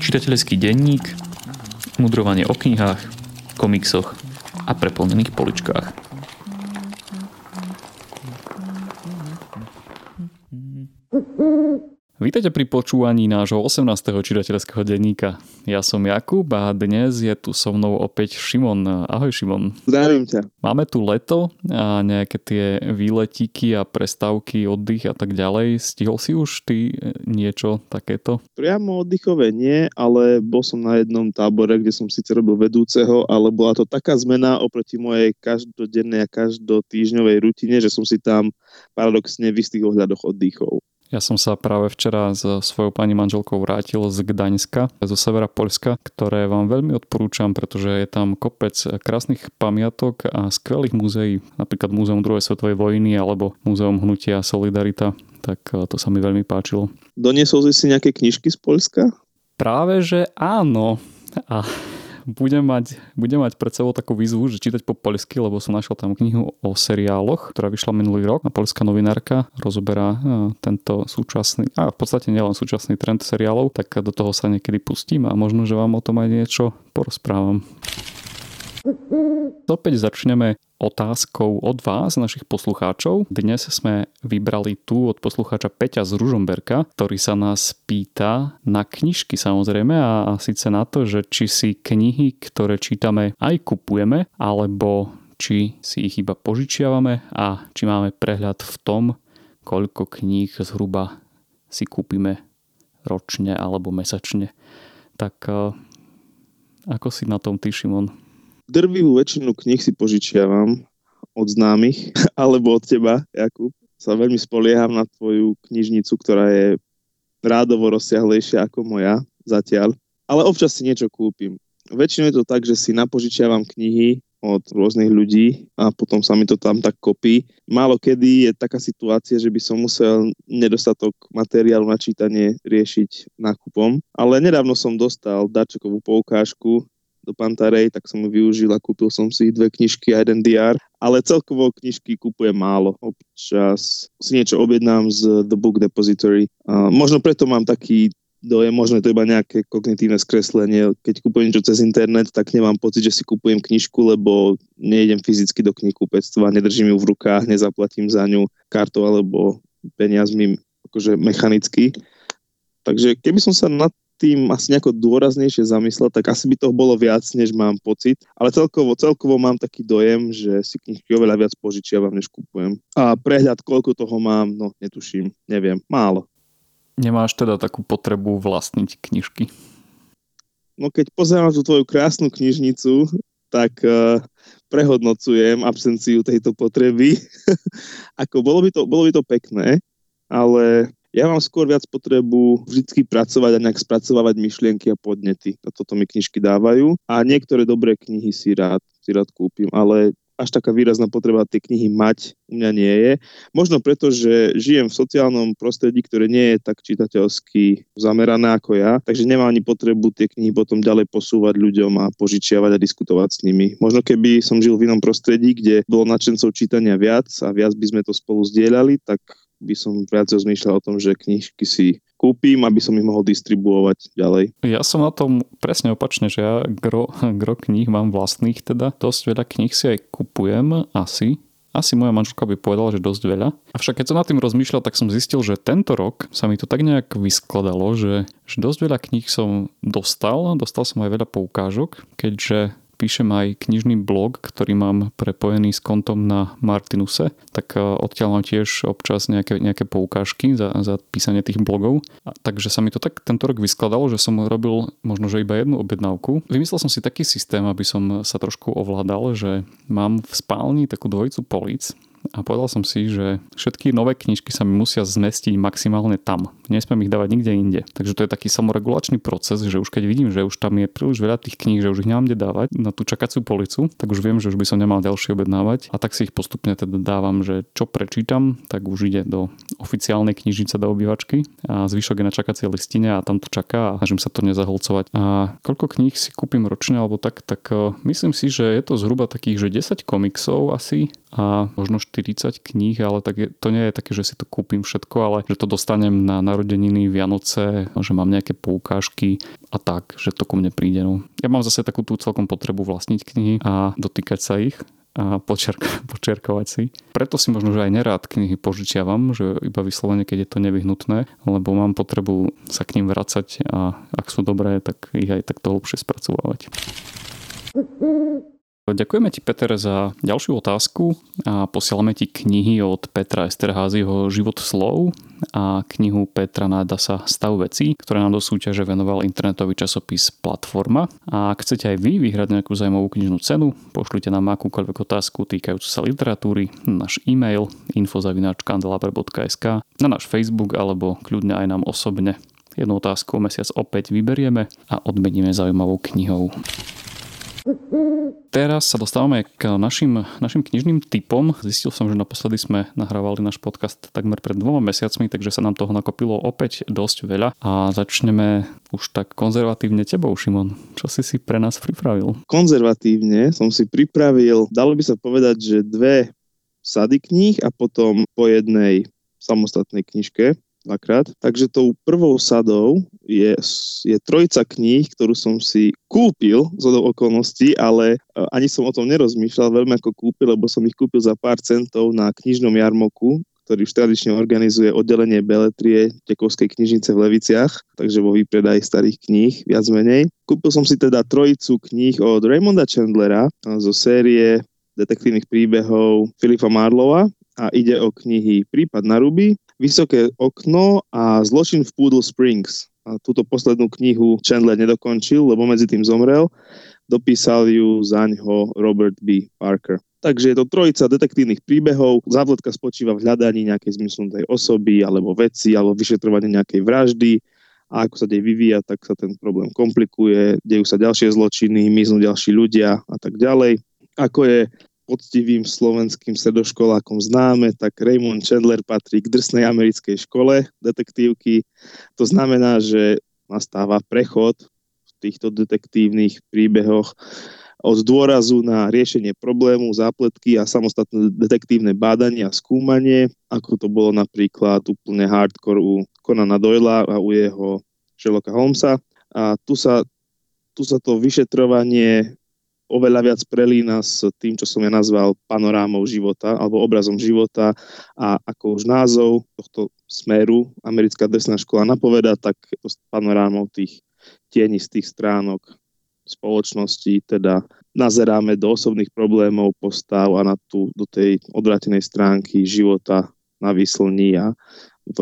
Čitateľský denník, mudrovanie o knihách, komiksoch a preplnených poličkách. Vítajte pri počúvaní nášho 18. čitateľského denníka. Ja som Jakub a dnes je tu so mnou opäť Šimon. Ahoj Šimon. Zdravím ťa. Máme tu leto a nejaké tie výletíky a prestávky, oddych a tak ďalej. Stihol si už ty niečo takéto? Priamo oddychové nie, ale bol som na jednom tábore, kde som síce robil vedúceho, ale bola to taká zmena oproti mojej každodennej a každotýždňovej rutine, že som si tam paradoxne v istých ohľadoch oddychol. Ja som sa práve včera s svojou pani manželkou vrátil z Gdaňska, zo severa Poľska, ktoré vám veľmi odporúčam, pretože je tam kopec krásnych pamiatok a skvelých múzeí, napríklad Múzeum druhej svetovej vojny alebo Múzeum hnutia Solidarita, tak eh, to sa mi veľmi páčilo. Doniesol si nejaké knižky z Poľska? Práve, že áno. A budem mať, budem mať pred sebou takú výzvu, že čítať po poľsky, lebo som našiel tam knihu o seriáloch, ktorá vyšla minulý rok a poľská novinárka rozoberá e, tento súčasný, a v podstate nielen súčasný trend seriálov, tak do toho sa niekedy pustím a možno, že vám o tom aj niečo porozprávam. Opäť začneme otázkou od vás, našich poslucháčov. Dnes sme vybrali tu od poslucháča Peťa z Ružomberka, ktorý sa nás pýta na knižky samozrejme a, síce na to, že či si knihy, ktoré čítame, aj kupujeme, alebo či si ich iba požičiavame a či máme prehľad v tom, koľko kníh zhruba si kúpime ročne alebo mesačne. Tak eh, ako si na tom ty, Šimon? Drvivú väčšinu knih si požičiavam od známych alebo od teba, Jakub. Sa veľmi spolieham na tvoju knižnicu, ktorá je rádovo rozsiahlejšia ako moja zatiaľ. Ale občas si niečo kúpim. Väčšinou je to tak, že si napožičiavam knihy od rôznych ľudí a potom sa mi to tam tak kopí. Málo kedy je taká situácia, že by som musel nedostatok materiálu na čítanie riešiť nákupom. Ale nedávno som dostal darčekovú poukážku do Pantarej, tak som ju využil a kúpil som si dve knižky a jeden DR, ale celkovo knižky kúpujem málo. Občas si niečo objednám z The Book Depository. A možno preto mám taký dojem, možno je to iba nejaké kognitívne skreslenie. Keď kúpujem niečo cez internet, tak nemám pocit, že si kúpujem knižku, lebo nejdem fyzicky do knihkupectva, nedržím ju v rukách, nezaplatím za ňu kartou alebo peniazmi akože mechanicky. Takže keby som sa na tým asi nejako dôraznejšie zamyslel, tak asi by toho bolo viac, než mám pocit. Ale celkovo, celkovo mám taký dojem, že si knižky oveľa viac požičiavam, než kupujem. A prehľad, koľko toho mám, no netuším, neviem, málo. Nemáš teda takú potrebu vlastniť knižky? No keď pozerám tú tvoju krásnu knižnicu, tak uh, prehodnocujem absenciu tejto potreby. Ako bolo by, to, bolo by to pekné, ale ja mám skôr viac potrebu vždy pracovať a nejak spracovávať myšlienky a podnety. A toto mi knižky dávajú. A niektoré dobré knihy si rád, si rád kúpim, ale až taká výrazná potreba tie knihy mať u mňa nie je. Možno preto, že žijem v sociálnom prostredí, ktoré nie je tak čitateľsky zamerané ako ja, takže nemám ani potrebu tie knihy potom ďalej posúvať ľuďom a požičiavať a diskutovať s nimi. Možno keby som žil v inom prostredí, kde bolo nadšencov čítania viac a viac by sme to spolu zdieľali, tak by som viac rozmýšľal o tom, že knižky si kúpim, aby som ich mohol distribuovať ďalej. Ja som na tom presne opačne, že ja gro, gro kníh mám vlastných, teda dosť veľa kníh si aj kupujem, asi, asi moja manželka by povedala, že dosť veľa. Avšak keď som nad tým rozmýšľal, tak som zistil, že tento rok sa mi to tak nejak vyskladalo, že, že dosť veľa kníh som dostal. Dostal som aj veľa poukážok, keďže píšem aj knižný blog, ktorý mám prepojený s kontom na Martinuse, tak e, odtiaľ mám tiež občas nejaké, nejaké poukážky za, za písanie tých blogov. A, takže sa mi to tak tento rok vyskladalo, že som robil možno, že iba jednu objednávku. Vymyslel som si taký systém, aby som sa trošku ovládal, že mám v spálni takú dvojicu polic a povedal som si, že všetky nové knižky sa mi musia zmestiť maximálne tam. Nesmiem ich dávať nikde inde. Takže to je taký samoregulačný proces, že už keď vidím, že už tam je príliš veľa tých kníh, že už ich nemám kde dávať na tú čakaciu policu, tak už viem, že už by som nemal ďalšie objednávať a tak si ich postupne teda dávam, že čo prečítam, tak už ide do oficiálnej knižnice do obývačky a zvyšok je na čakacej listine a tam to čaká a snažím sa to nezaholcovať. A koľko kníh si kúpim ročne alebo tak, tak eh, myslím si, že je to zhruba takých, že 10 komiksov asi a možno 40 kníh, ale tak je, to nie je také, že si to kúpim všetko, ale že to dostanem na narodeniny, Vianoce, že mám nejaké poukážky a tak, že to ku mne príde. No. Ja mám zase takú tú celkom potrebu vlastniť knihy a dotýkať sa ich a počerk, počerkovať si. Preto si možno, že aj nerád knihy požičiavam, že iba vyslovene, keď je to nevyhnutné, lebo mám potrebu sa k ním vracať a ak sú dobré, tak ich aj takto hlbšie spracovávať. Ďakujeme ti, Peter, za ďalšiu otázku a posielame ti knihy od Petra Esterházyho Život slov a knihu Petra Nádasa Stav vecí, ktoré nám do súťaže venoval internetový časopis Platforma. A ak chcete aj vy vyhrať nejakú zaujímavú knižnú cenu, pošlite nám akúkoľvek otázku týkajúcu sa literatúry na náš e-mail info.kandelaber.sk na náš Facebook alebo kľudne aj nám osobne. Jednu otázku mesiac opäť vyberieme a odmeníme zaujímavou knihou. Teraz sa dostávame k našim, našim knižným typom. Zistil som, že naposledy sme nahrávali náš podcast takmer pred dvoma mesiacmi, takže sa nám toho nakopilo opäť dosť veľa. A začneme už tak konzervatívne tebou, Šimon. Čo si si pre nás pripravil? Konzervatívne som si pripravil, dalo by sa povedať, že dve sady kníh a potom po jednej samostatnej knižke dvakrát. Takže tou prvou sadou je, je trojica kníh, ktorú som si kúpil z okolností, ale e, ani som o tom nerozmýšľal veľmi ako kúpil, lebo som ich kúpil za pár centov na knižnom jarmoku, ktorý už tradične organizuje oddelenie Beletrie Tekovskej knižnice v Leviciach, takže vo výpredaji starých kníh, viac menej. Kúpil som si teda trojicu kníh od Raymonda Chandlera zo série detektívnych príbehov Filipa Marlova a ide o knihy Prípad na ruby, Vysoké okno a Zločin v Poodle Springs. A túto poslednú knihu Chandler nedokončil, lebo medzi tým zomrel. Dopísal ju za ňo Robert B. Parker. Takže je to trojica detektívnych príbehov. Závletka spočíva v hľadaní nejakej zmysnutej osoby alebo veci alebo vyšetrovanie nejakej vraždy a ako sa dej vyvíja, tak sa ten problém komplikuje, dejú sa ďalšie zločiny, miznú ďalší ľudia a tak ďalej. Ako je poctivým slovenským stredoškolákom známe, tak Raymond Chandler patrí k drsnej americkej škole detektívky. To znamená, že nastáva prechod v týchto detektívnych príbehoch od dôrazu na riešenie problému, zápletky a samostatné detektívne bádanie a skúmanie, ako to bolo napríklad úplne hardcore u Conana Doyla a u jeho Sherlocka Holmesa. A tu sa, tu sa to vyšetrovanie oveľa viac prelína s tým, čo som ja nazval panorámou života alebo obrazom života a ako už názov tohto smeru americká drsná škola napoveda, tak to panorámou tých tienistých stránok spoločnosti, teda nazeráme do osobných problémov, postav a na tú, do tej odvrátenej stránky života na výslní a v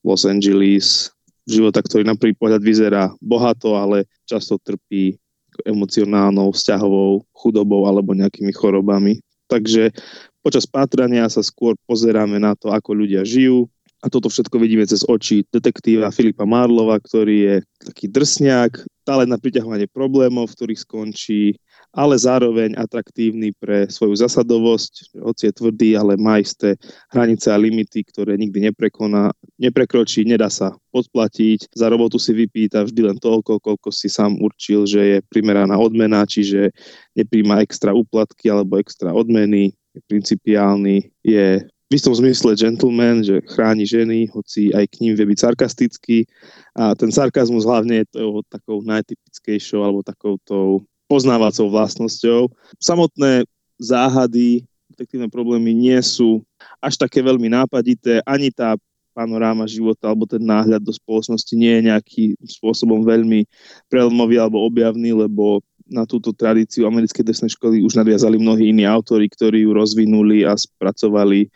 Los Angeles. Života, ktorý na prvý pohľad vyzerá bohato, ale často trpí emocionálnou, vzťahovou chudobou alebo nejakými chorobami. Takže počas pátrania sa skôr pozeráme na to, ako ľudia žijú, a toto všetko vidíme cez oči detektíva Filipa Marlova, ktorý je taký drsňák, talent na priťahovanie problémov, v ktorých skončí ale zároveň atraktívny pre svoju zasadovosť, hoci je tvrdý, ale má isté hranice a limity, ktoré nikdy neprekoná, neprekročí, nedá sa podplatiť. Za robotu si vypýta vždy len toľko, koľko si sám určil, že je primeraná odmena, čiže nepríjma extra úplatky alebo extra odmeny, je principiálny, je v istom zmysle gentleman, že chráni ženy, hoci aj k ním vie byť sarkastický. A ten sarkazmus hlavne je to takou najtypickejšou alebo takouto poznávacou vlastnosťou. Samotné záhady, detektívne problémy nie sú až také veľmi nápadité, ani tá panoráma života alebo ten náhľad do spoločnosti nie je nejakým spôsobom veľmi prelomový alebo objavný, lebo na túto tradíciu americkej desnej školy už nadviazali mnohí iní autory, ktorí ju rozvinuli a spracovali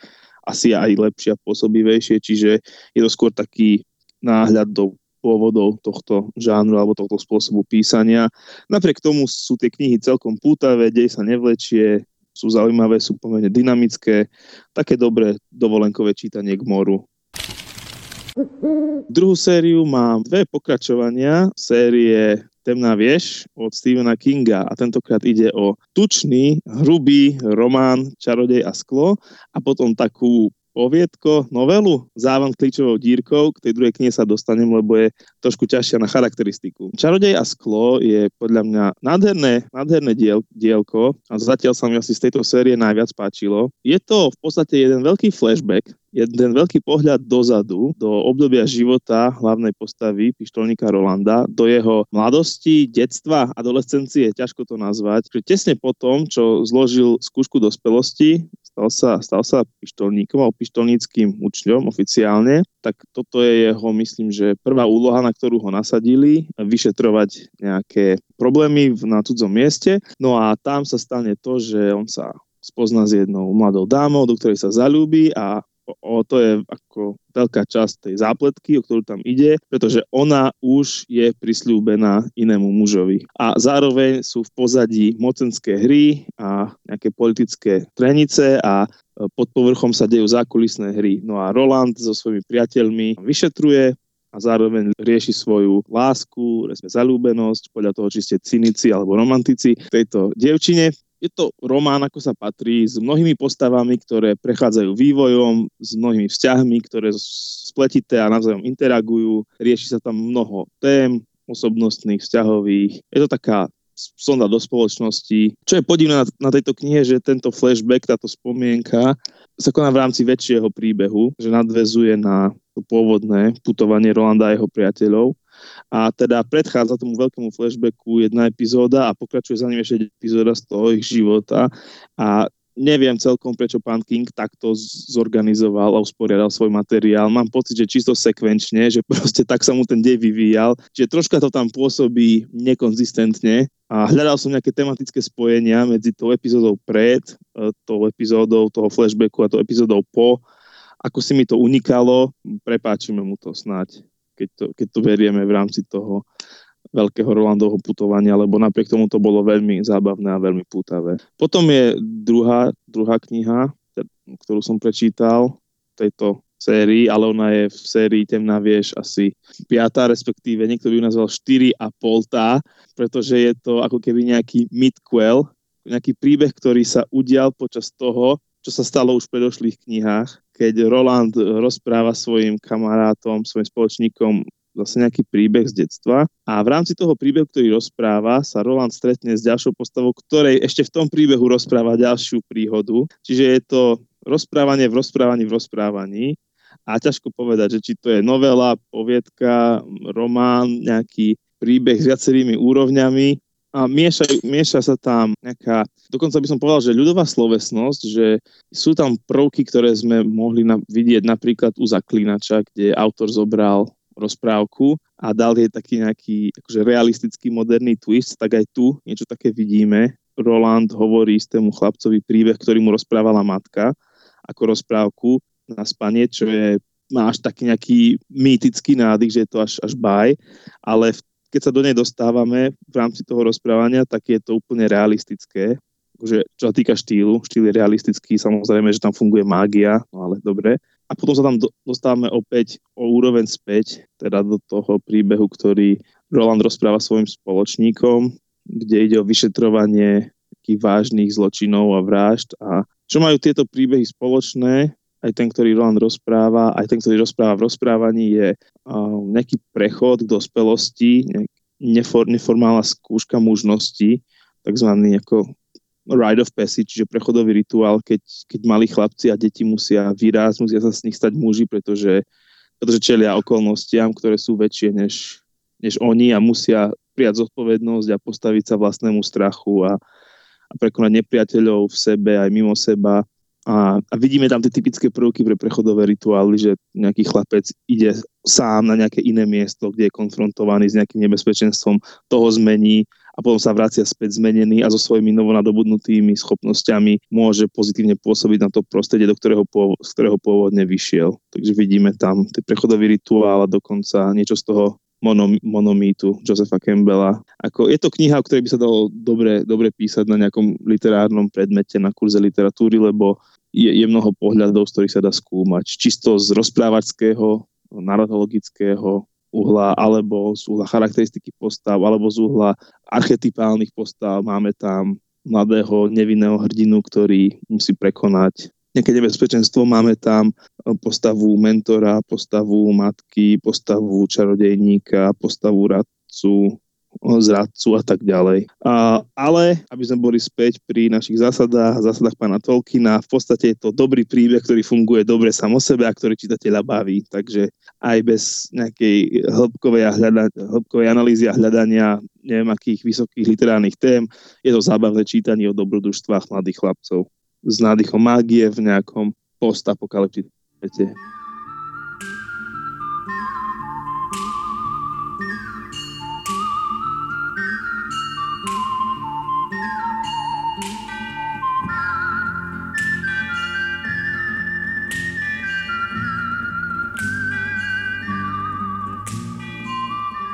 asi aj lepšie a pôsobivejšie, čiže je to skôr taký náhľad do pôvodov tohto žánru alebo tohto spôsobu písania. Napriek tomu sú tie knihy celkom pútavé, dej sa nevlečie, sú zaujímavé, sú pomerne dynamické, také dobré dovolenkové čítanie k moru. Druhú sériu mám dve pokračovania série Temná vieš od Stephena Kinga a tentokrát ide o tučný, hrubý román Čarodej a sklo a potom takú poviedko, novelu, závan klíčovou dírkou, k tej druhej knihe sa dostanem, lebo je trošku ťažšia na charakteristiku. Čarodej a sklo je podľa mňa nádherné, nádherné diel, dielko a zatiaľ sa mi asi z tejto série najviac páčilo. Je to v podstate jeden veľký flashback, jeden veľký pohľad dozadu, do obdobia života hlavnej postavy, pištolníka Rolanda, do jeho mladosti, detstva, adolescencie, ťažko to nazvať. Že tesne po tom, čo zložil skúšku dospelosti, stal sa, stal sa pištolníkom alebo pištolníckým učňom oficiálne, tak toto je jeho, myslím, že prvá úloha, na ktorú ho nasadili, vyšetrovať nejaké problémy na cudzom mieste. No a tam sa stane to, že on sa spozna s jednou mladou dámou, do ktorej sa zalúbi a o, to je ako veľká časť tej zápletky, o ktorú tam ide, pretože ona už je prislúbená inému mužovi. A zároveň sú v pozadí mocenské hry a nejaké politické trenice a e, pod povrchom sa dejú zákulisné hry. No a Roland so svojimi priateľmi vyšetruje a zároveň rieši svoju lásku, zalúbenosť, podľa toho, či ste cynici alebo romantici tejto dievčine je to román, ako sa patrí, s mnohými postavami, ktoré prechádzajú vývojom, s mnohými vzťahmi, ktoré spletité a navzájom interagujú. Rieši sa tam mnoho tém, osobnostných, vzťahových. Je to taká sonda do spoločnosti. Čo je podivné na, na tejto knihe, že tento flashback, táto spomienka sa koná v rámci väčšieho príbehu, že nadvezuje na to pôvodné putovanie Rolanda a jeho priateľov a teda predchádza tomu veľkému flashbacku jedna epizóda a pokračuje za ním ešte epizóda z toho ich života a neviem celkom, prečo pán King takto zorganizoval a usporiadal svoj materiál. Mám pocit, že čisto sekvenčne, že proste tak sa mu ten dej vyvíjal. Čiže troška to tam pôsobí nekonzistentne a hľadal som nejaké tematické spojenia medzi tou epizódou pred, e, tou epizódou toho flashbacku a tou epizódou po. Ako si mi to unikalo, prepáčime mu to snáď keď to, keď to verieme v rámci toho veľkého Rolandovho putovania, lebo napriek tomu to bolo veľmi zábavné a veľmi pútavé. Potom je druhá, druhá kniha, ktorú som prečítal tejto sérii, ale ona je v sérii Temná vieš asi piatá, respektíve niekto by ju nazval 4 a poltá, pretože je to ako keby nejaký midquel, nejaký príbeh, ktorý sa udial počas toho, čo sa stalo už v predošlých knihách keď Roland rozpráva svojim kamarátom, svojim spoločníkom zase nejaký príbeh z detstva. A v rámci toho príbehu, ktorý rozpráva, sa Roland stretne s ďalšou postavou, ktorej ešte v tom príbehu rozpráva ďalšiu príhodu. Čiže je to rozprávanie v rozprávaní v rozprávaní. A ťažko povedať, že či to je novela, poviedka, román, nejaký príbeh s viacerými úrovňami a mieša, mieša sa tam nejaká, dokonca by som povedal, že ľudová slovesnosť, že sú tam prvky, ktoré sme mohli na, vidieť napríklad u Zaklínača, kde autor zobral rozprávku a dal jej taký nejaký akože realistický moderný twist, tak aj tu niečo také vidíme. Roland hovorí istému chlapcovi príbeh, ktorý mu rozprávala matka ako rozprávku na spanie, čo je má až taký nejaký mýtický nádych, že je to až, až baj, ale v keď sa do nej dostávame v rámci toho rozprávania, tak je to úplne realistické. Že, čo sa týka štýlu, štýl je realistický, samozrejme, že tam funguje mágia, no ale dobre. A potom sa tam do, dostávame opäť o úroveň späť, teda do toho príbehu, ktorý Roland rozpráva svojim spoločníkom, kde ide o vyšetrovanie takých vážnych zločinov a vražd. A čo majú tieto príbehy spoločné, aj ten, ktorý Roland rozpráva, aj ten, ktorý rozpráva v rozprávaní, je uh, nejaký prechod k dospelosti, nefor, neformálna skúška mužnosti, takzvaný ako rite of passage, čiže prechodový rituál, keď, keď malí chlapci a deti musia vyrásť, musia sa z nich stať muži, pretože, pretože čelia okolnostiam, ktoré sú väčšie než, než oni a musia prijať zodpovednosť a postaviť sa vlastnému strachu a, a prekonať nepriateľov v sebe aj mimo seba a, a vidíme tam tie typické prvky pre prechodové rituály, že nejaký chlapec ide sám na nejaké iné miesto, kde je konfrontovaný s nejakým nebezpečenstvom, toho zmení a potom sa vracia späť zmenený a so svojimi novonadobudnutými schopnosťami môže pozitívne pôsobiť na to prostredie, do ktorého, z ktorého pôvodne vyšiel. Takže vidíme tam ten prechodový rituál a dokonca niečo z toho monom, monomýtu Josepha Campbella. Ako, je to kniha, o ktorej by sa dalo dobre, dobre písať na nejakom literárnom predmete na kurze literatúry, lebo je, je mnoho pohľadov, z ktorých sa dá skúmať. Čisto z rozprávačského, narratologického uhla, alebo z uhla charakteristiky postav, alebo z uhla archetypálnych postav. Máme tam mladého nevinného hrdinu, ktorý musí prekonať nejaké nebezpečenstvo. Máme tam postavu mentora, postavu matky, postavu čarodejníka, postavu radcu, zradcu a tak ďalej. A, ale, aby sme boli späť pri našich zásadách, zásadách pána Tolkiena, v podstate je to dobrý príbeh, ktorý funguje dobre sam o sebe a ktorý čitateľa baví. Takže aj bez nejakej hĺbkovej, a hľada, hĺbkovej analýzy a hľadania neviem akých vysokých literárnych tém, je to zábavné čítanie o dobrodružstvách mladých chlapcov s nádychom mágie v nejakom postapokalyptickom svete.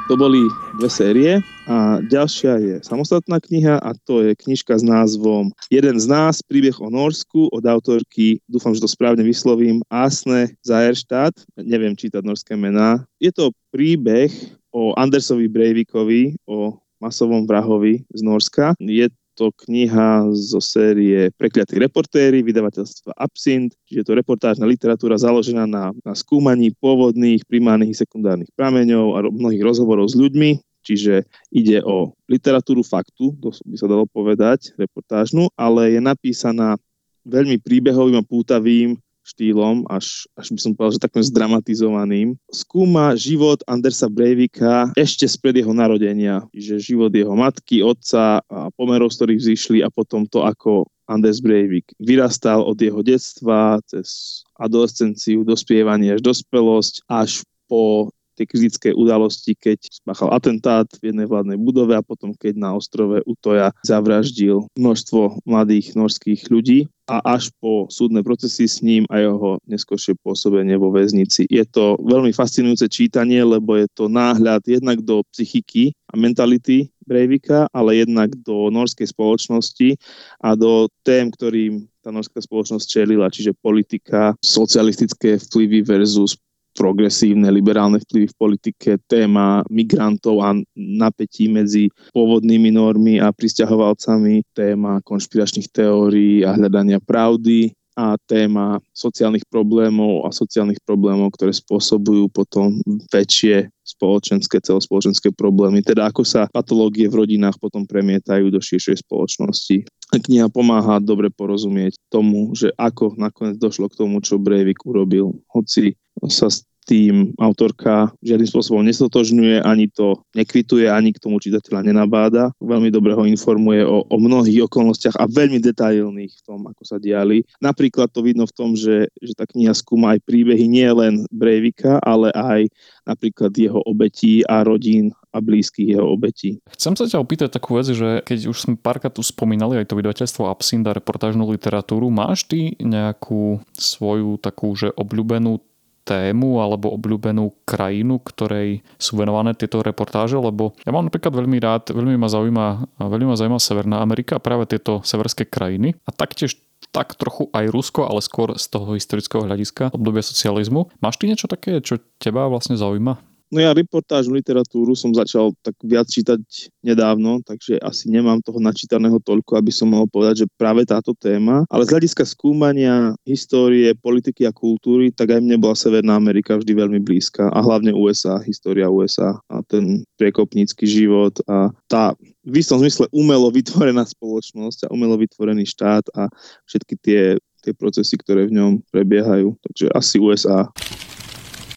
To boli dve série a ďalšia je samostatná kniha a to je knižka s názvom Jeden z nás, príbeh o Norsku od autorky, dúfam, že to správne vyslovím, Asne Zaerštát, neviem čítať norské mená. Je to príbeh o Andersovi Breivikovi, o masovom vrahovi z Norska. Je to kniha zo série Prekliatí reportéry, vydavateľstva Absint, čiže je to reportážna literatúra založená na, na skúmaní pôvodných, primárnych sekundárnych prameňov a mnohých rozhovorov s ľuďmi, čiže ide o literatúru faktu, to by sa dalo povedať, reportážnu, ale je napísaná veľmi príbehovým a pútavým štýlom, až, až by som povedal, že takým zdramatizovaným. Skúma život Andersa Breivika ešte spred jeho narodenia, že život jeho matky, otca a pomerov, z ktorých vzýšli a potom to, ako Anders Breivik vyrastal od jeho detstva cez adolescenciu, dospievanie až dospelosť, až po tie kritické udalosti, keď spáchal atentát v jednej vládnej budove a potom keď na ostrove Utoja zavraždil množstvo mladých norských ľudí a až po súdne procesy s ním a jeho neskôršie pôsobenie vo väznici. Je to veľmi fascinujúce čítanie, lebo je to náhľad jednak do psychiky a mentality Breivika, ale jednak do norskej spoločnosti a do tém, ktorým tá norská spoločnosť čelila, čiže politika, socialistické vplyvy versus progresívne, liberálne vplyvy v politike, téma migrantov a napätí medzi pôvodnými normy a pristahovalcami, téma konšpiračných teórií a hľadania pravdy a téma sociálnych problémov a sociálnych problémov, ktoré spôsobujú potom väčšie spoločenské, celospoločenské problémy. Teda ako sa patológie v rodinách potom premietajú do širšej spoločnosti. Kniha pomáha dobre porozumieť tomu, že ako nakoniec došlo k tomu, čo Breivik urobil. Hoci sa tým autorka žiadnym spôsobom nestotožňuje, ani to nekvituje, ani k tomu čitateľa nenabáda. Veľmi dobre ho informuje o, o mnohých okolnostiach a veľmi detailných v tom, ako sa diali. Napríklad to vidno v tom, že, že tá kniha skúma aj príbehy nie len Breivika, ale aj napríklad jeho obetí a rodín a blízkych jeho obetí. Chcem sa ťa opýtať takú vec, že keď už sme párkrát tu spomínali aj to vydavateľstvo Absinda, reportážnu literatúru, máš ty nejakú svoju takú, že obľúbenú tému alebo obľúbenú krajinu, ktorej sú venované tieto reportáže, lebo ja mám napríklad veľmi rád, veľmi ma zaujíma, veľmi ma zaujíma Severná Amerika a práve tieto severské krajiny a taktiež tak trochu aj Rusko, ale skôr z toho historického hľadiska obdobia socializmu. Máš ty niečo také, čo teba vlastne zaujíma? No ja reportážnu literatúru som začal tak viac čítať nedávno, takže asi nemám toho načítaného toľko, aby som mohol povedať, že práve táto téma. Ale z hľadiska skúmania histórie, politiky a kultúry, tak aj mne bola Severná Amerika vždy veľmi blízka a hlavne USA, história USA a ten priekopnícky život a tá v istom zmysle umelo vytvorená spoločnosť a umelo vytvorený štát a všetky tie, tie procesy, ktoré v ňom prebiehajú. Takže asi USA.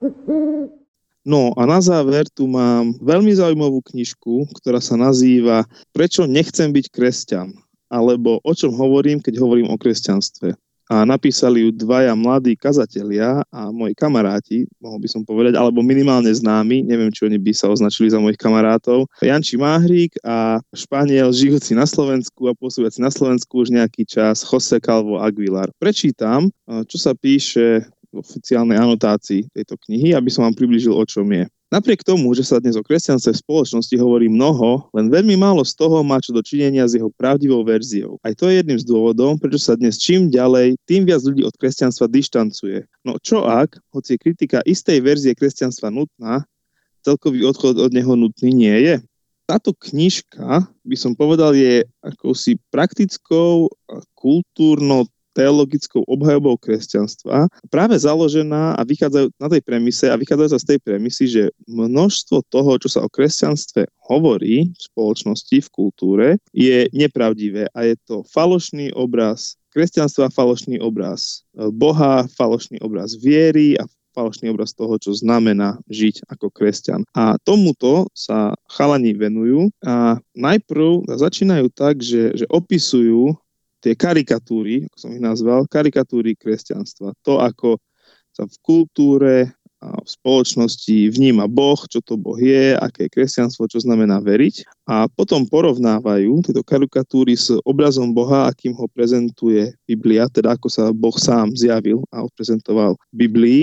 No a na záver tu mám veľmi zaujímavú knižku, ktorá sa nazýva Prečo nechcem byť kresťan? Alebo o čom hovorím, keď hovorím o kresťanstve. A napísali ju dvaja mladí kazatelia a moji kamaráti, mohol by som povedať, alebo minimálne známi, neviem, či oni by sa označili za mojich kamarátov, Janči Máhrík a Španiel žijúci na Slovensku a pôsobiaci na Slovensku už nejaký čas, Jose Calvo Aguilar. Prečítam, čo sa píše oficiálnej anotácii tejto knihy, aby som vám približil, o čom je. Napriek tomu, že sa dnes o kresťanstve v spoločnosti hovorí mnoho, len veľmi málo z toho má čo do činenia s jeho pravdivou verziou. Aj to je jedným z dôvodov, prečo sa dnes čím ďalej, tým viac ľudí od kresťanstva dištancuje. No čo ak, hoci je kritika istej verzie kresťanstva nutná, celkový odchod od neho nutný nie je? Táto knižka, by som povedal, je akousi praktickou, kultúrno teologickou obhajobou kresťanstva, práve založená a vychádzajú na tej premise a vychádzajú z tej premisy, že množstvo toho, čo sa o kresťanstve hovorí v spoločnosti, v kultúre, je nepravdivé a je to falošný obraz kresťanstva, falošný obraz Boha, falošný obraz viery a falošný obraz toho, čo znamená žiť ako kresťan. A tomuto sa chalani venujú a najprv začínajú tak, že, že opisujú tie karikatúry, ako som ich nazval, karikatúry kresťanstva. To, ako sa v kultúre a v spoločnosti vníma Boh, čo to Boh je, aké je kresťanstvo, čo znamená veriť. A potom porovnávajú tieto karikatúry s obrazom Boha, akým ho prezentuje Biblia, teda ako sa Boh sám zjavil a odprezentoval v Biblii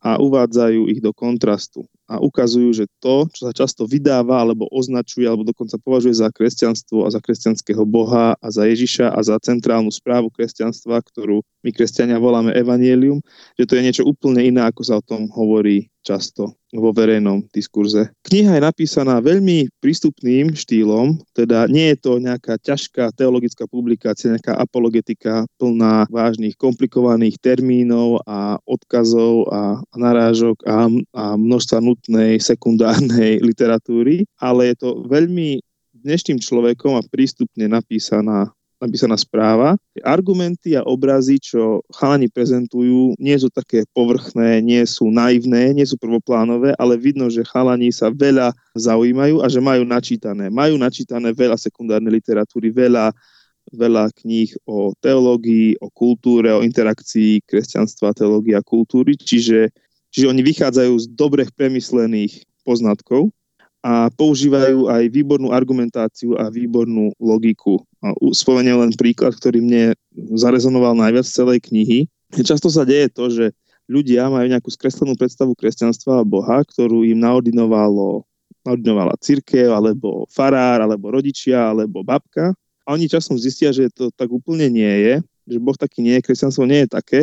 a uvádzajú ich do kontrastu a ukazujú, že to, čo sa často vydáva alebo označuje alebo dokonca považuje za kresťanstvo a za kresťanského Boha a za Ježiša a za centrálnu správu kresťanstva, ktorú my kresťania voláme evanielium, že to je niečo úplne iné, ako sa o tom hovorí často vo verejnom diskurze. Kniha je napísaná veľmi prístupným štýlom, teda nie je to nejaká ťažká teologická publikácia, nejaká apologetika plná vážnych, komplikovaných termínov a odkazov a, narážok a, a množstva nutnej sekundárnej literatúry, ale je to veľmi dnešným človekom a prístupne napísaná napísaná správa. Argumenty a obrazy, čo chalani prezentujú, nie sú také povrchné, nie sú naivné, nie sú prvoplánové, ale vidno, že chalani sa veľa zaujímajú a že majú načítané. Majú načítané veľa sekundárnej literatúry, veľa veľa kníh o teológii, o kultúre, o interakcii kresťanstva, teológie a kultúry, čiže, čiže oni vychádzajú z dobrých premyslených poznatkov a používajú aj výbornú argumentáciu a výbornú logiku. Spomeniem len príklad, ktorý mne zarezonoval najviac z celej knihy. Často sa deje to, že ľudia majú nejakú skreslenú predstavu kresťanstva a Boha, ktorú im naordinovalo, naordinovala církev, alebo farár, alebo rodičia, alebo babka. A oni časom zistia, že to tak úplne nie je, že Boh taký nie je, kresťanstvo nie je také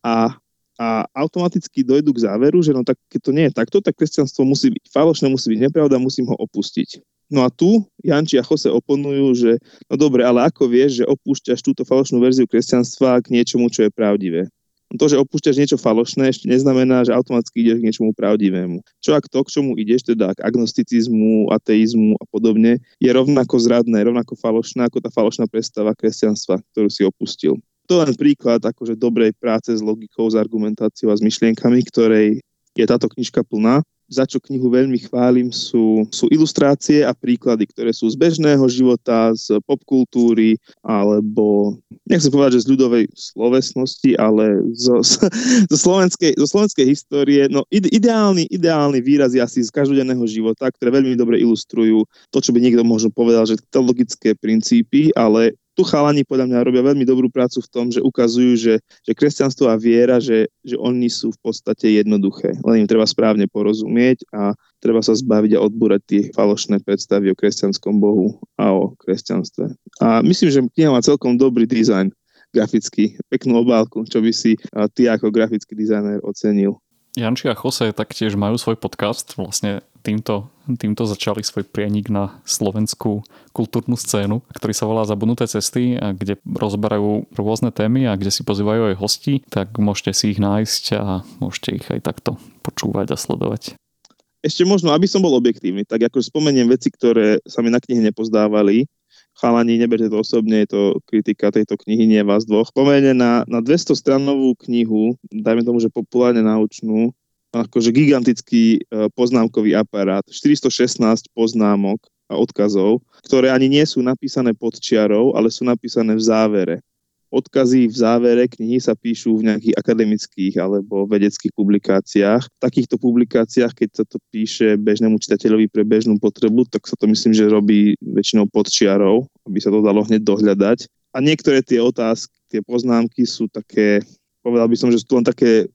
a a automaticky dojdu k záveru, že no tak keď to nie je takto, tak kresťanstvo musí byť falošné, musí byť nepravda, musím ho opustiť. No a tu Janči a Jose oponujú, že no dobre, ale ako vieš, že opúšťaš túto falošnú verziu kresťanstva k niečomu, čo je pravdivé? To, že opúšťaš niečo falošné, ešte neznamená, že automaticky ideš k niečomu pravdivému. Čo ak to, k čomu ideš, teda k agnosticizmu, ateizmu a podobne, je rovnako zradné, rovnako falošné ako tá falošná predstava kresťanstva, ktorú si opustil to len príklad akože dobrej práce s logikou, s argumentáciou a s myšlienkami, ktorej je táto knižka plná. Za čo knihu veľmi chválim sú, sú ilustrácie a príklady, ktoré sú z bežného života, z popkultúry, alebo nechcem povedať, že z ľudovej slovesnosti, ale zo, zo, slovenskej, zo slovenskej histórie. No ideálny, ideálny výraz je asi z každodenného života, ktoré veľmi dobre ilustrujú to, čo by niekto možno povedal, že teologické princípy, ale tu chalani podľa mňa robia veľmi dobrú prácu v tom, že ukazujú, že, že kresťanstvo a viera, že, že oni sú v podstate jednoduché. Len im treba správne porozumieť a treba sa zbaviť a odbúrať tie falošné predstavy o kresťanskom Bohu a o kresťanstve. A myslím, že kniha má celkom dobrý dizajn grafický, peknú obálku, čo by si ty ako grafický dizajner ocenil. Janči a Jose taktiež majú svoj podcast, vlastne týmto, týmto začali svoj prienik na slovenskú kultúrnu scénu, ktorý sa volá Zabudnuté cesty, a kde rozberajú rôzne témy a kde si pozývajú aj hosti, tak môžete si ich nájsť a môžete ich aj takto počúvať a sledovať. Ešte možno, aby som bol objektívny, tak ako spomeniem veci, ktoré sa mi na knihe nepozdávali, chalani, neberte to osobne, je to kritika tejto knihy, nie vás dvoch. Pomene na, na 200 stranovú knihu, dajme tomu, že populárne naučnú, akože gigantický e, poznámkový aparát, 416 poznámok a odkazov, ktoré ani nie sú napísané pod čiarou, ale sú napísané v závere odkazy v závere knihy sa píšu v nejakých akademických alebo vedeckých publikáciách. V takýchto publikáciách, keď sa to píše bežnému čitateľovi pre bežnú potrebu, tak sa to myslím, že robí väčšinou pod čiarou, aby sa to dalo hneď dohľadať. A niektoré tie otázky, tie poznámky sú také, povedal by som, že sú to len také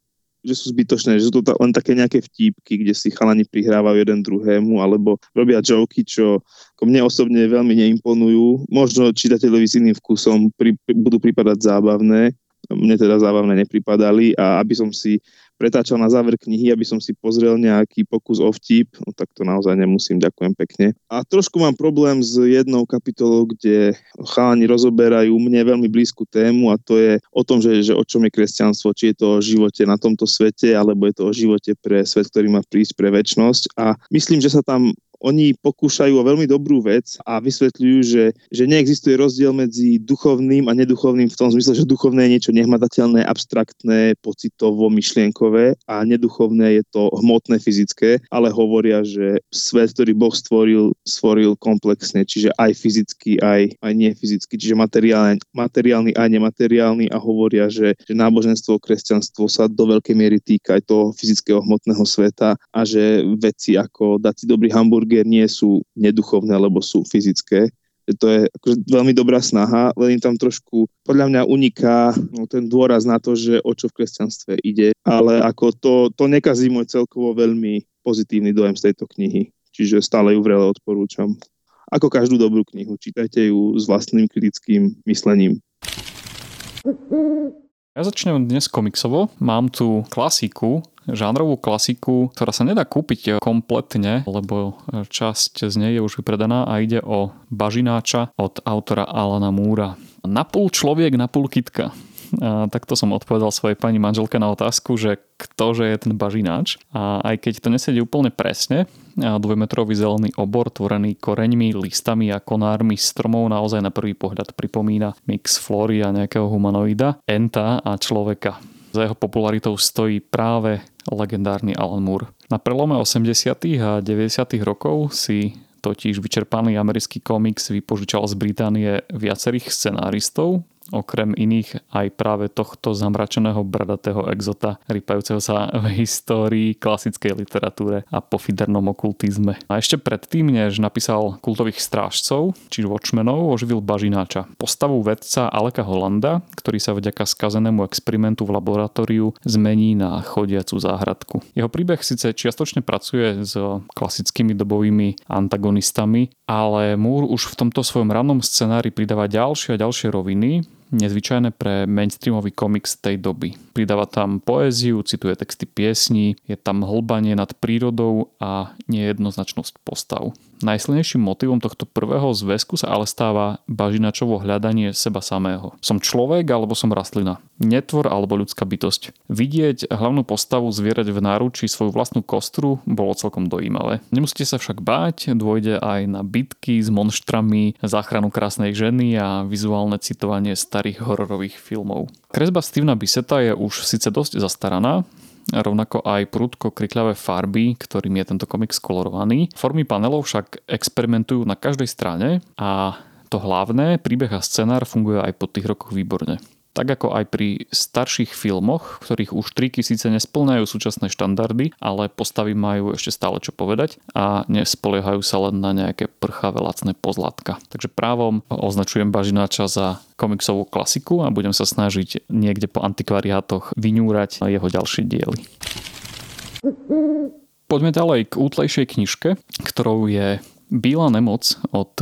že sú zbytočné, že sú to len také nejaké vtípky, kde si chalani prihrávajú jeden druhému, alebo robia joky, čo ako mne osobne veľmi neimponujú. Možno čitateľovi s iným vkusom pri, budú pripadať zábavné, mne teda zábavné nepripadali a aby som si pretáčal na záver knihy, aby som si pozrel nejaký pokus o vtip, no tak to naozaj nemusím, ďakujem pekne. A trošku mám problém s jednou kapitolou, kde chalani rozoberajú mne veľmi blízku tému a to je o tom, že, že o čom je kresťanstvo, či je to o živote na tomto svete, alebo je to o živote pre svet, ktorý má prísť pre väčnosť. A myslím, že sa tam oni pokúšajú o veľmi dobrú vec a vysvetľujú, že, že neexistuje rozdiel medzi duchovným a neduchovným v tom zmysle, že duchovné je niečo nehmatateľné, abstraktné, pocitovo, myšlienkové a neduchovné je to hmotné, fyzické, ale hovoria, že svet, ktorý Boh stvoril, stvoril komplexne, čiže aj fyzicky, aj, aj nefyzicky, čiže materiálny, materiálny aj nemateriálny a hovoria, že, že náboženstvo, kresťanstvo sa do veľkej miery týka aj toho fyzického hmotného sveta a že veci ako dať si dobrý hamburger hamburger nie sú neduchovné, alebo sú fyzické. To je akože veľmi dobrá snaha, len im tam trošku podľa mňa uniká no, ten dôraz na to, že o čo v kresťanstve ide. Ale ako to, to nekazí môj celkovo veľmi pozitívny dojem z tejto knihy. Čiže stále ju vrele odporúčam. Ako každú dobrú knihu, čítajte ju s vlastným kritickým myslením. Ja začnem dnes komiksovo. Mám tu klasiku, žánrovú klasiku, ktorá sa nedá kúpiť kompletne, lebo časť z nej je už vypredaná a ide o Bažináča od autora Alana Múra. Napol človek, napol kitka. A takto som odpovedal svojej pani manželke na otázku, že ktože je ten bažináč. A aj keď to nesedí úplne presne, dvojmetrový zelený obor tvorený koreňmi, listami a konármi stromov naozaj na prvý pohľad pripomína mix flóry a nejakého humanoida, enta a človeka. Za jeho popularitou stojí práve legendárny Alan Moore. Na prelome 80. a 90. rokov si totiž vyčerpaný americký komiks vypožičal z Británie viacerých scenáristov, okrem iných aj práve tohto zamračeného bradatého exota, rypajúceho sa v histórii, klasickej literatúre a pofidernom okultizme. A ešte predtým, než napísal kultových strážcov, či Watchmenov, oživil Bažináča. Postavu vedca Aleka Holanda, ktorý sa vďaka skazenému experimentu v laboratóriu zmení na chodiacu záhradku. Jeho príbeh síce čiastočne pracuje s klasickými dobovými antagonistami, ale Moore už v tomto svojom rannom scenári pridáva ďalšie a ďalšie roviny, nezvyčajné pre mainstreamový komiks tej doby. Pridáva tam poéziu, cituje texty piesní, je tam hlbanie nad prírodou a nejednoznačnosť postav. Najsilnejším motivom tohto prvého zväzku sa ale stáva bažinačovo hľadanie seba samého. Som človek alebo som rastlina? Netvor alebo ľudská bytosť? Vidieť hlavnú postavu zvierať v náručí svoju vlastnú kostru bolo celkom dojímavé. Nemusíte sa však báť, dôjde aj na bitky s monštrami, záchranu krásnej ženy a vizuálne citovanie starých hororových filmov. Kresba Stevena Biseta je už síce dosť zastaraná, rovnako aj prudko krikľavé farby, ktorým je tento komik skolorovaný. Formy panelov však experimentujú na každej strane a to hlavné, príbeh a scenár funguje aj po tých rokoch výborne. Tak ako aj pri starších filmoch, ktorých už triky síce nesplňajú súčasné štandardy, ale postavy majú ešte stále čo povedať a nespoliehajú sa len na nejaké prchavé lacné pozlatka. Takže právom označujem Bažináča za komiksovú klasiku a budem sa snažiť niekde po antikvariátoch vyňúrať jeho ďalšie diely. Poďme ďalej k útlejšej knižke, ktorou je Bílá nemoc od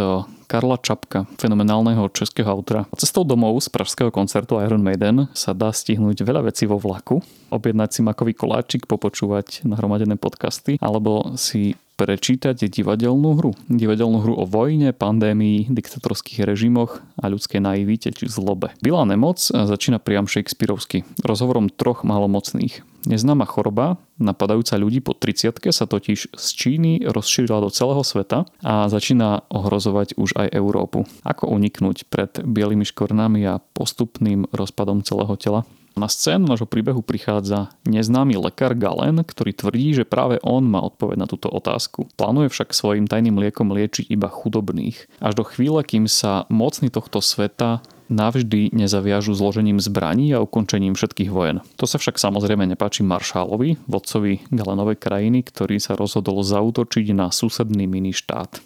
Karla Čapka, fenomenálneho českého autora. Cestou domov z pražského koncertu Iron Maiden sa dá stihnúť veľa vecí vo vlaku, objednať si makový koláčik, popočúvať nahromadené podcasty, alebo si prečítať divadelnú hru. Divadelnú hru o vojne, pandémii, diktatorských režimoch a ľudskej naivite či zlobe. Bilá nemoc začína priam Shakespeareovsky, rozhovorom troch malomocných. Neznáma choroba, napadajúca ľudí po 30 sa totiž z Číny rozšírila do celého sveta a začína ohrozovať už aj Európu. Ako uniknúť pred bielými škornami a postupným rozpadom celého tela? Na scénu nášho príbehu prichádza neznámy lekár Galen, ktorý tvrdí, že práve on má odpoveď na túto otázku. Plánuje však svojim tajným liekom liečiť iba chudobných. Až do chvíle, kým sa mocní tohto sveta navždy nezaviažu zložením zbraní a ukončením všetkých vojen. To sa však samozrejme nepáči Maršálovi, vodcovi Galenovej krajiny, ktorý sa rozhodol zautočiť na susedný mini štát.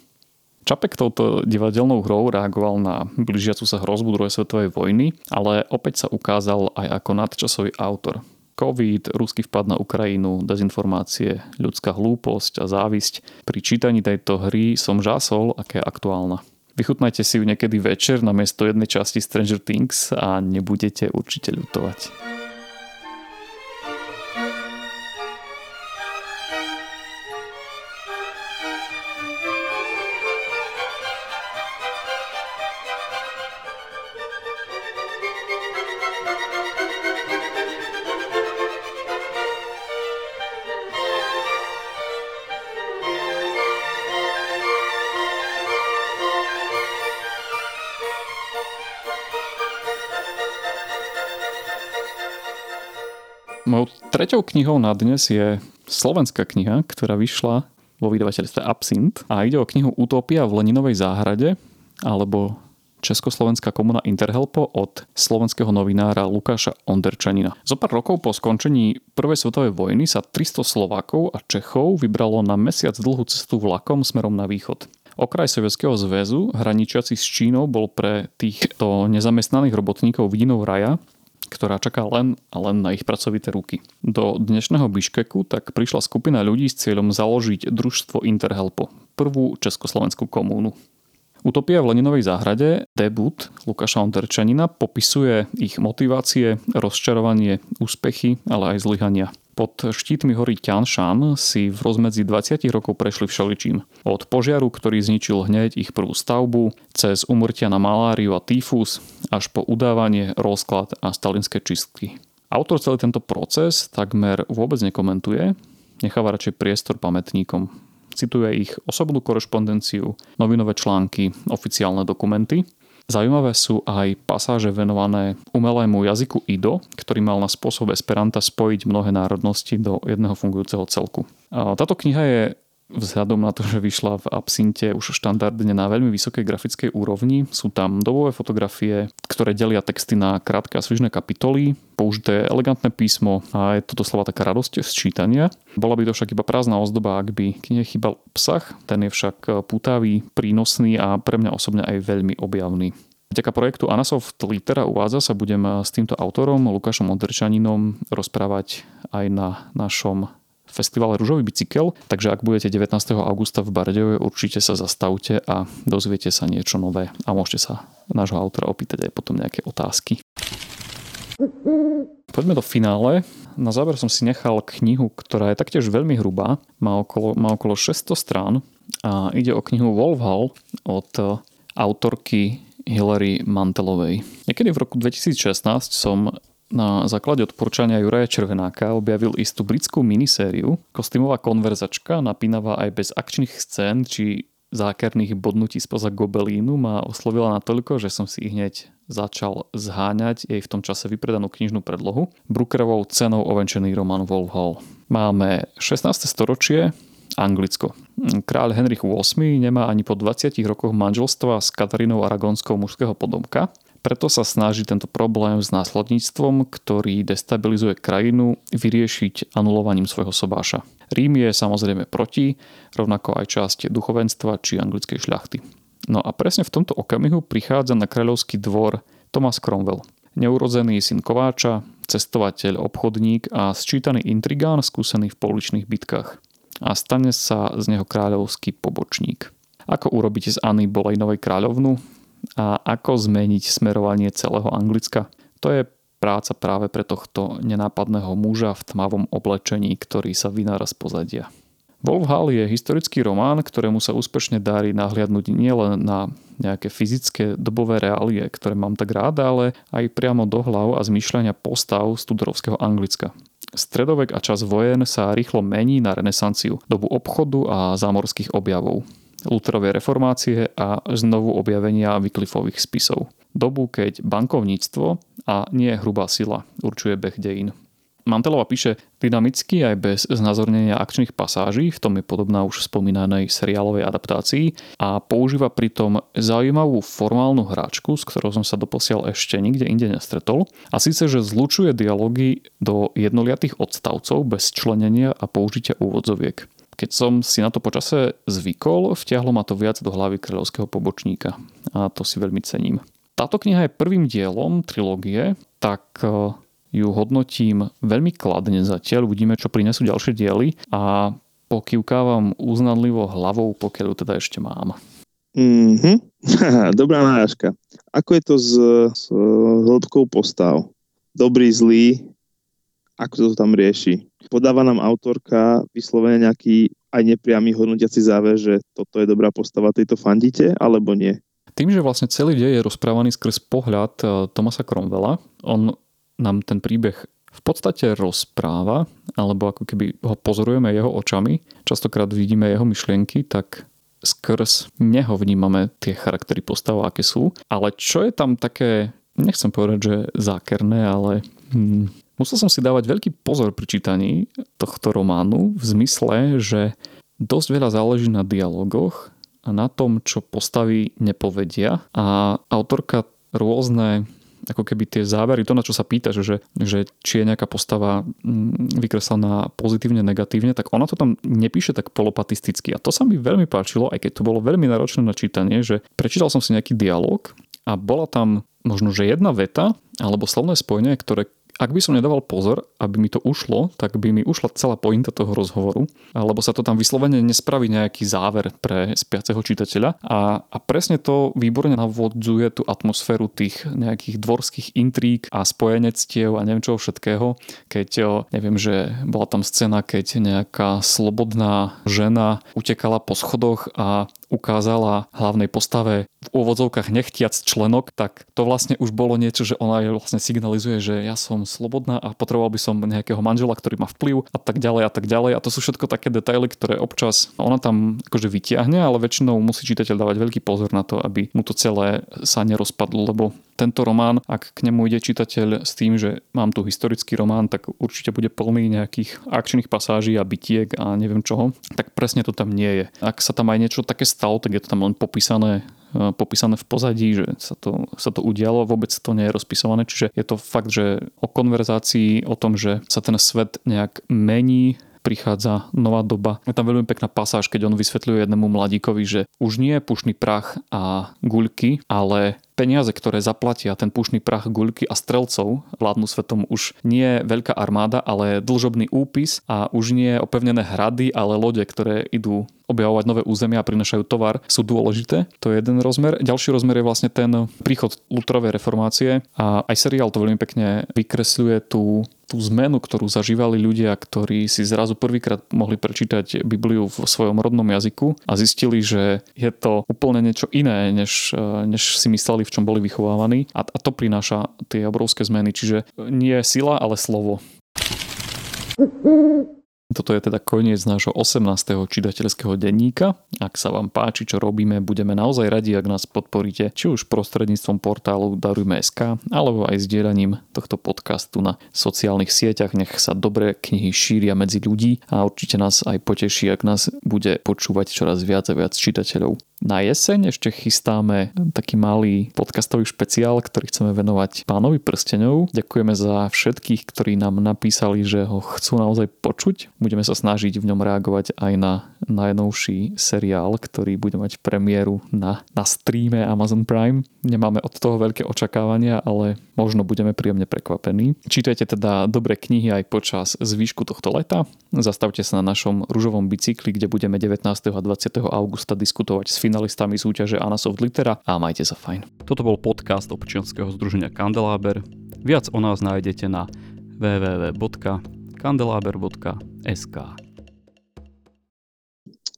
Čapek touto divadelnou hrou reagoval na blížiacu sa hrozbu druhej svetovej vojny, ale opäť sa ukázal aj ako nadčasový autor. COVID, ruský vpad na Ukrajinu, dezinformácie, ľudská hlúposť a závisť. Pri čítaní tejto hry som žásol, aké je aktuálna. Vychutnajte si ju niekedy večer na miesto jednej časti Stranger Things a nebudete určite ľutovať. Treťou knihou na dnes je slovenská kniha, ktorá vyšla vo vydavateľstve Absint a ide o knihu Utopia v Leninovej záhrade alebo Československá komuna Interhelpo od slovenského novinára Lukáša Onderčanina. Zo pár rokov po skončení Prvej svetovej vojny sa 300 Slovákov a Čechov vybralo na mesiac dlhú cestu vlakom smerom na východ. Okraj Sovietskeho zväzu, hraničiaci s Čínou, bol pre týchto nezamestnaných robotníkov vidinou raja, ktorá čaká len a len na ich pracovité ruky. Do dnešného Biškeku tak prišla skupina ľudí s cieľom založiť družstvo Interhelpo, prvú československú komúnu. Utopia v Leninovej záhrade, debut Lukáša Onderčanina, popisuje ich motivácie, rozčarovanie, úspechy, ale aj zlyhania. Pod štítmi hory Tianshan si v rozmedzi 20 rokov prešli všeličím. Od požiaru, ktorý zničil hneď ich prvú stavbu, cez umrtia na maláriu a týfus, až po udávanie, rozklad a stalinské čistky. Autor celý tento proces takmer vôbec nekomentuje, necháva radšej priestor pamätníkom. Cituje ich osobnú korešpondenciu, novinové články, oficiálne dokumenty – Zaujímavé sú aj pasáže venované umelému jazyku Ido, ktorý mal na spôsob Esperanta spojiť mnohé národnosti do jedného fungujúceho celku. Táto kniha je vzhľadom na to, že vyšla v Absinte už štandardne na veľmi vysokej grafickej úrovni. Sú tam dobové fotografie, ktoré delia texty na krátke a svižné kapitoly, použité elegantné písmo a je to doslova taká radosť z čítania. Bola by to však iba prázdna ozdoba, ak by knihe chýbal obsah, ten je však pútavý, prínosný a pre mňa osobne aj veľmi objavný. Vďaka projektu Anasoft Litera uvádza sa budem s týmto autorom Lukášom Odrčaninom rozprávať aj na našom festivale Ružový bicykel, takže ak budete 19. augusta v Bardejove, určite sa zastavte a dozviete sa niečo nové a môžete sa nášho autora opýtať aj potom nejaké otázky. Poďme do finále. Na záver som si nechal knihu, ktorá je taktiež veľmi hrubá, má okolo, má okolo 600 strán a ide o knihu Wolfhall od autorky Hilary Mantelovej. Niekedy v roku 2016 som na základe odporúčania Juraja Červenáka objavil istú britskú minisériu. Kostýmová konverzačka, napínavá aj bez akčných scén či zákerných bodnutí spoza gobelínu ma oslovila natoľko, že som si hneď začal zháňať jej v tom čase vypredanú knižnú predlohu. Brookerovou cenou ovenčený román Wolf Hall. Máme 16. storočie, Anglicko. Kráľ Henrich VIII nemá ani po 20 rokoch manželstva s Katarínou Aragonskou mužského podomka preto sa snaží tento problém s následníctvom, ktorý destabilizuje krajinu, vyriešiť anulovaním svojho sobáša. Rím je samozrejme proti, rovnako aj časť duchovenstva či anglickej šľachty. No a presne v tomto okamihu prichádza na kráľovský dvor Thomas Cromwell. Neurodzený syn kováča, cestovateľ, obchodník a sčítaný intrigán skúsený v pouličných bitkách. A stane sa z neho kráľovský pobočník. Ako urobiť z Anny Bolejnovej kráľovnu? a ako zmeniť smerovanie celého Anglicka. To je práca práve pre tohto nenápadného muža v tmavom oblečení, ktorý sa vynára z pozadia. Wolf Hall je historický román, ktorému sa úspešne darí nahliadnúť nielen na nejaké fyzické dobové reálie, ktoré mám tak rád, ale aj priamo do hlav a zmýšľania postav studorovského Anglicka. Stredovek a čas vojen sa rýchlo mení na renesanciu, dobu obchodu a zámorských objavov. Lutherovej reformácie a znovu objavenia Wycliffových spisov. Dobu, keď bankovníctvo a nie hrubá sila určuje beh dejín. Mantelova píše dynamicky aj bez znázornenia akčných pasáží, v tom je podobná už spomínanej seriálovej adaptácii a používa pritom zaujímavú formálnu hráčku, s ktorou som sa doposiaľ ešte nikde inde nestretol. A síce, že zlučuje dialógy do jednoliatých odstavcov bez členenia a použitia úvodzoviek. Keď som si na to počase zvykol, vtiahlo ma to viac do hlavy kráľovského pobočníka a to si veľmi cením. Táto kniha je prvým dielom trilógie, tak e, ju hodnotím veľmi kladne zatiaľ, uvidíme, čo prinesú ďalšie diely a pokývkávam uznanlivo hlavou, pokiaľ ju teda ešte mám. Mm-hmm. Dobrá náražka. Ako je to s, s hĺbkou postav? Dobrý, zlý? Ako to tam rieši? podáva nám autorka vyslovene nejaký aj nepriamy hodnotiaci záver, že toto je dobrá postava tejto fandite, alebo nie? Tým, že vlastne celý dej je rozprávaný skrz pohľad e, Tomasa Cromwella, on nám ten príbeh v podstate rozpráva, alebo ako keby ho pozorujeme jeho očami, častokrát vidíme jeho myšlienky, tak skrz neho vnímame tie charaktery postav, aké sú. Ale čo je tam také, nechcem povedať, že zákerné, ale hmm, musel som si dávať veľký pozor pri čítaní tohto románu v zmysle, že dosť veľa záleží na dialogoch a na tom, čo postavy nepovedia a autorka rôzne ako keby tie závery, to na čo sa pýta, že, že či je nejaká postava mm, vykreslená pozitívne, negatívne, tak ona to tam nepíše tak polopatisticky. A to sa mi veľmi páčilo, aj keď to bolo veľmi náročné na čítanie, že prečítal som si nejaký dialog a bola tam možno, že jedna veta alebo slovné spojenie, ktoré ak by som nedával pozor, aby mi to ušlo, tak by mi ušla celá pointa toho rozhovoru, alebo sa to tam vyslovene nespraví nejaký záver pre spiaceho čitateľa. A, a presne to výborne navodzuje tú atmosféru tých nejakých dvorských intríg a spojenectiev a neviem čoho všetkého. Keď, neviem, že bola tam scéna, keď nejaká slobodná žena utekala po schodoch a ukázala hlavnej postave v úvodzovkách nechtiac členok, tak to vlastne už bolo niečo, že ona je vlastne signalizuje, že ja som slobodná a potreboval by som nejakého manžela, ktorý má vplyv a tak ďalej a tak ďalej. A to sú všetko také detaily, ktoré občas ona tam akože vytiahne, ale väčšinou musí čitateľ dávať veľký pozor na to, aby mu to celé sa nerozpadlo, lebo tento román, ak k nemu ide čitateľ s tým, že mám tu historický román, tak určite bude plný nejakých akčných pasáží a bytiek a neviem čoho, tak presne to tam nie je. Ak sa tam aj niečo také stalo, tak je to tam len popísané e, popísané v pozadí, že sa to, sa to udialo, vôbec to nie je rozpisované, čiže je to fakt, že o konverzácii, o tom, že sa ten svet nejak mení, prichádza nová doba. Je tam veľmi pekná pasáž, keď on vysvetľuje jednému mladíkovi, že už nie je pušný prach a guľky, ale peniaze, ktoré zaplatia ten pušný prach guľky a strelcov vládnu svetom už nie veľká armáda, ale dlžobný úpis a už nie opevnené hrady, ale lode, ktoré idú objavovať nové územia a prinašajú tovar, sú dôležité. To je jeden rozmer. Ďalší rozmer je vlastne ten príchod Lutrovej reformácie a aj seriál to veľmi pekne vykresľuje tú tú zmenu, ktorú zažívali ľudia, ktorí si zrazu prvýkrát mohli prečítať Bibliu v svojom rodnom jazyku a zistili, že je to úplne niečo iné, než, než si mysleli, čom boli vychovávaní a, a to prináša tie obrovské zmeny. Čiže nie sila, ale slovo. Toto je teda koniec nášho 18. čitateľského denníka. Ak sa vám páči, čo robíme, budeme naozaj radi, ak nás podporíte, či už prostredníctvom portálu Darujme.sk, alebo aj sdielaním tohto podcastu na sociálnych sieťach. Nech sa dobré knihy šíria medzi ľudí a určite nás aj poteší, ak nás bude počúvať čoraz viac a viac čitateľov. Na jeseň ešte chystáme taký malý podcastový špeciál, ktorý chceme venovať pánovi prstenov. Ďakujeme za všetkých, ktorí nám napísali, že ho chcú naozaj počuť. Budeme sa snažiť v ňom reagovať aj na najnovší seriál, ktorý bude mať premiéru na, na streame Amazon Prime. Nemáme od toho veľké očakávania, ale možno budeme príjemne prekvapení. Čítajte teda dobré knihy aj počas zvýšku tohto leta. Zastavte sa na našom rúžovom bicykli, kde budeme 19. a 20. augusta diskutovať s finalistami súťaže Anasoft Litera a majte sa fajn. Toto bol podcast občianského združenia Kandeláber. Viac o nás nájdete na www.kandelaber.sk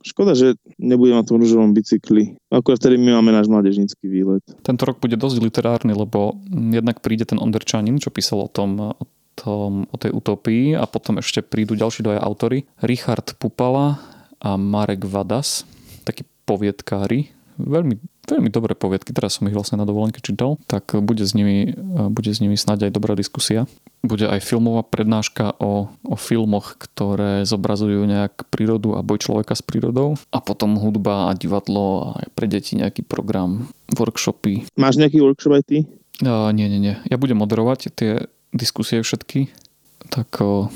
Škoda, že nebudem na tom rúžovom bicykli. Akurát vtedy my máme náš mládežnícky výlet. Tento rok bude dosť literárny, lebo jednak príde ten Onderčanin, čo písal o tom, o tom, o tej utopii a potom ešte prídu ďalší dvaja autory. Richard Pupala a Marek Vadas takí poviedkári, veľmi, veľmi dobré poviedky, teraz som ich vlastne na dovolenke čítal, tak bude s nimi, bude s nimi snáď aj dobrá diskusia. Bude aj filmová prednáška o, o filmoch, ktoré zobrazujú nejak prírodu a boj človeka s prírodou. A potom hudba a divadlo a pre deti nejaký program, workshopy. Máš nejaký workshop aj ty? Uh, nie, nie, nie. Ja budem moderovať tie diskusie všetky. Tak uh,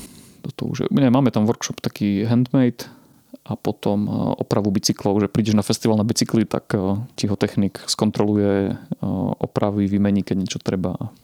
to už je. Nie, máme tam workshop taký handmade, a potom e, opravu bicyklov, že prídeš na festival na bicykli, tak e, ti ho technik skontroluje, e, opraví, vymení, keď niečo treba